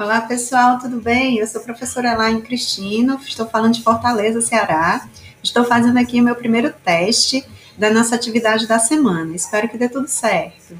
Olá, pessoal, tudo bem? Eu sou a professora Elaine Cristino, estou falando de Fortaleza, Ceará. Estou fazendo aqui o meu primeiro teste da nossa atividade da semana. Espero que dê tudo certo.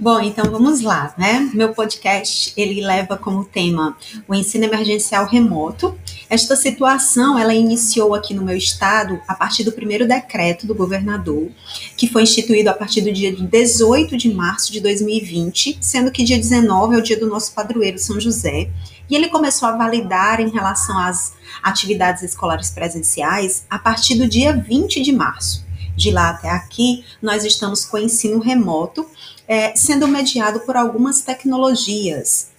Bom, então vamos lá, né? Meu podcast, ele leva como tema o ensino emergencial remoto. Esta situação, ela iniciou aqui no meu estado a partir do primeiro decreto do governador, que foi instituído a partir do dia 18 de março de 2020, sendo que dia 19 é o dia do nosso padroeiro São José, e ele começou a validar em relação às atividades escolares presenciais a partir do dia 20 de março. De lá até aqui, nós estamos com o ensino remoto, é, sendo mediado por algumas tecnologias.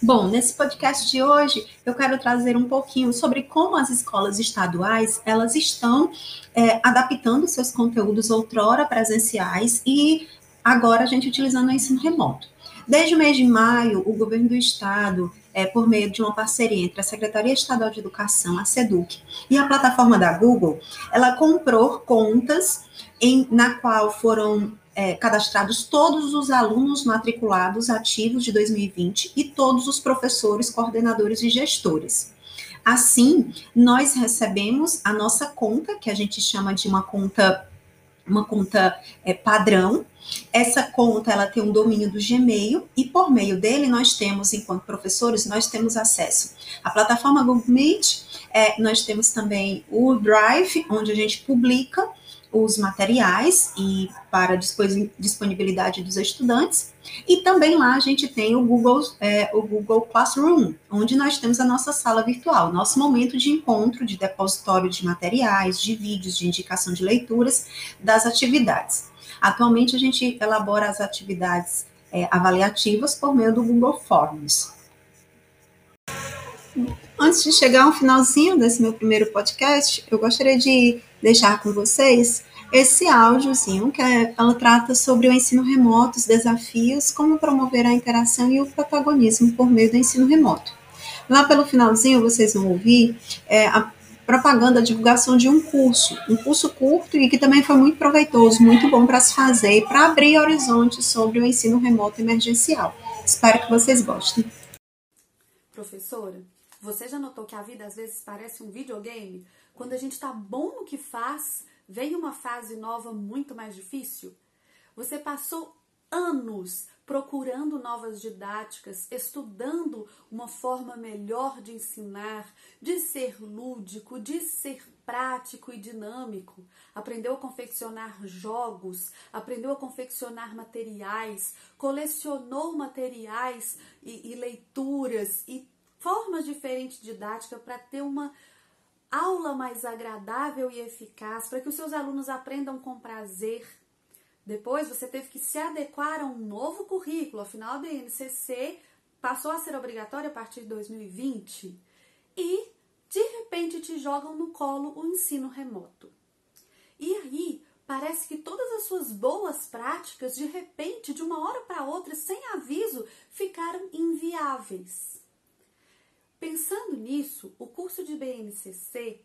Bom, nesse podcast de hoje eu quero trazer um pouquinho sobre como as escolas estaduais elas estão é, adaptando seus conteúdos outrora presenciais e agora a gente utilizando o ensino remoto. Desde o mês de maio, o governo do estado, é, por meio de uma parceria entre a Secretaria Estadual de Educação, a SEDUC, e a plataforma da Google, ela comprou contas em, na qual foram é, cadastrados todos os alunos matriculados ativos de 2020 e todos os professores, coordenadores e gestores. Assim, nós recebemos a nossa conta, que a gente chama de uma conta uma conta é, padrão. Essa conta ela tem um domínio do Gmail e por meio dele nós temos, enquanto professores, nós temos acesso à plataforma Google Meet. É, nós temos também o Drive, onde a gente publica os materiais e para disponibilidade dos estudantes. E também lá a gente tem o Google, é, o Google Classroom, onde nós temos a nossa sala virtual, nosso momento de encontro, de depositório de materiais, de vídeos, de indicação de leituras das atividades. Atualmente a gente elabora as atividades é, avaliativas por meio do Google Forms. Antes de chegar ao finalzinho desse meu primeiro podcast, eu gostaria de deixar com vocês esse áudiozinho que é, ela trata sobre o ensino remoto, os desafios, como promover a interação e o protagonismo por meio do ensino remoto. Lá pelo finalzinho vocês vão ouvir é, a propaganda, a divulgação de um curso, um curso curto e que também foi muito proveitoso, muito bom para se fazer e para abrir horizontes sobre o ensino remoto emergencial. Espero que vocês gostem. Professora, você já notou que a vida às vezes parece um videogame? Quando a gente está bom no que faz, vem uma fase nova muito mais difícil? Você passou anos procurando novas didáticas, estudando uma forma melhor de ensinar, de ser lúdico, de ser prático e dinâmico. Aprendeu a confeccionar jogos, aprendeu a confeccionar materiais, colecionou materiais e, e leituras e formas diferentes de didática para ter uma aula mais agradável e eficaz, para que os seus alunos aprendam com prazer. Depois você teve que se adequar a um novo currículo, afinal a BNCC passou a ser obrigatória a partir de 2020 e de repente te jogam no colo o ensino remoto. E aí parece que todas as suas boas práticas, de repente, de uma hora para outra, sem aviso, ficaram inviáveis. Pensando nisso, o curso de BNCC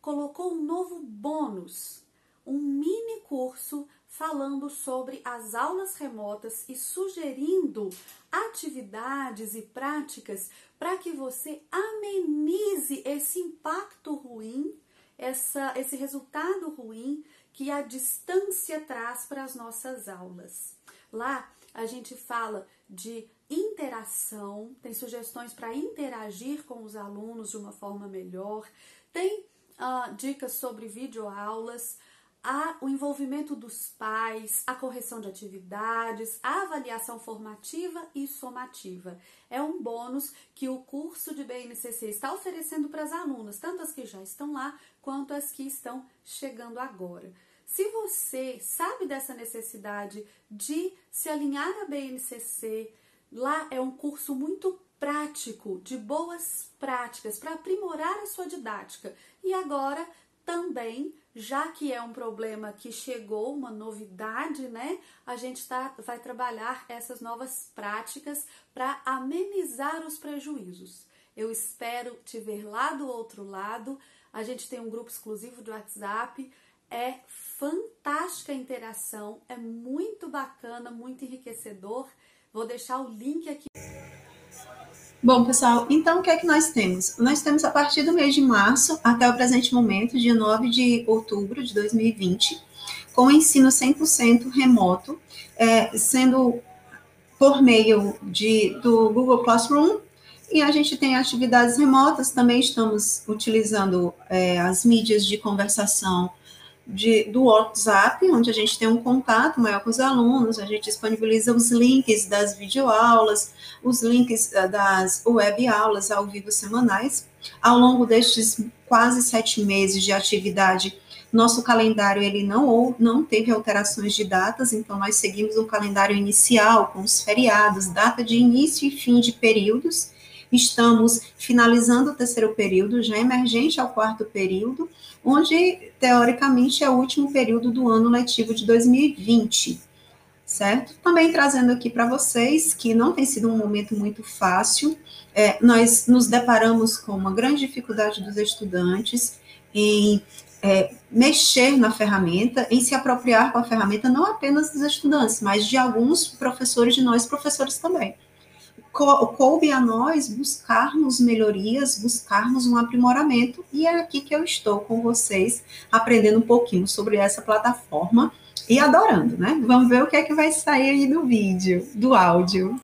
colocou um novo bônus, um mini curso falando sobre as aulas remotas e sugerindo atividades e práticas para que você amenize esse impacto ruim, essa, esse resultado ruim que a distância traz para as nossas aulas. Lá a gente fala de interação, tem sugestões para interagir com os alunos de uma forma melhor, tem uh, dicas sobre videoaulas, a, o envolvimento dos pais, a correção de atividades, a avaliação formativa e somativa. É um bônus que o curso de BNCC está oferecendo para as alunas, tanto as que já estão lá quanto as que estão chegando agora. Se você sabe dessa necessidade de se alinhar à BNCC, Lá é um curso muito prático, de boas práticas, para aprimorar a sua didática. E agora também, já que é um problema que chegou, uma novidade, né? A gente tá, vai trabalhar essas novas práticas para amenizar os prejuízos. Eu espero te ver lá do outro lado. A gente tem um grupo exclusivo de WhatsApp. É fantástica a interação, é muito bacana, muito enriquecedor Vou deixar o link aqui. Bom, pessoal, então o que é que nós temos? Nós temos a partir do mês de março até o presente momento, dia 9 de outubro de 2020, com ensino 100% remoto, é, sendo por meio de, do Google Classroom, e a gente tem atividades remotas, também estamos utilizando é, as mídias de conversação de, do WhatsApp, onde a gente tem um contato maior com os alunos, a gente disponibiliza os links das videoaulas, os links eh, das web aulas ao vivo semanais. Ao longo destes quase sete meses de atividade, nosso calendário ele não, não teve alterações de datas, então nós seguimos um calendário inicial com os feriados, data de início e fim de períodos. Estamos finalizando o terceiro período, já emergente ao quarto período, onde, teoricamente, é o último período do ano letivo de 2020, certo? Também trazendo aqui para vocês que não tem sido um momento muito fácil, é, nós nos deparamos com uma grande dificuldade dos estudantes em é, mexer na ferramenta, em se apropriar com a ferramenta, não apenas dos estudantes, mas de alguns professores, de nós professores também coube a nós buscarmos melhorias, buscarmos um aprimoramento, e é aqui que eu estou com vocês, aprendendo um pouquinho sobre essa plataforma e adorando, né? Vamos ver o que é que vai sair aí do vídeo, do áudio.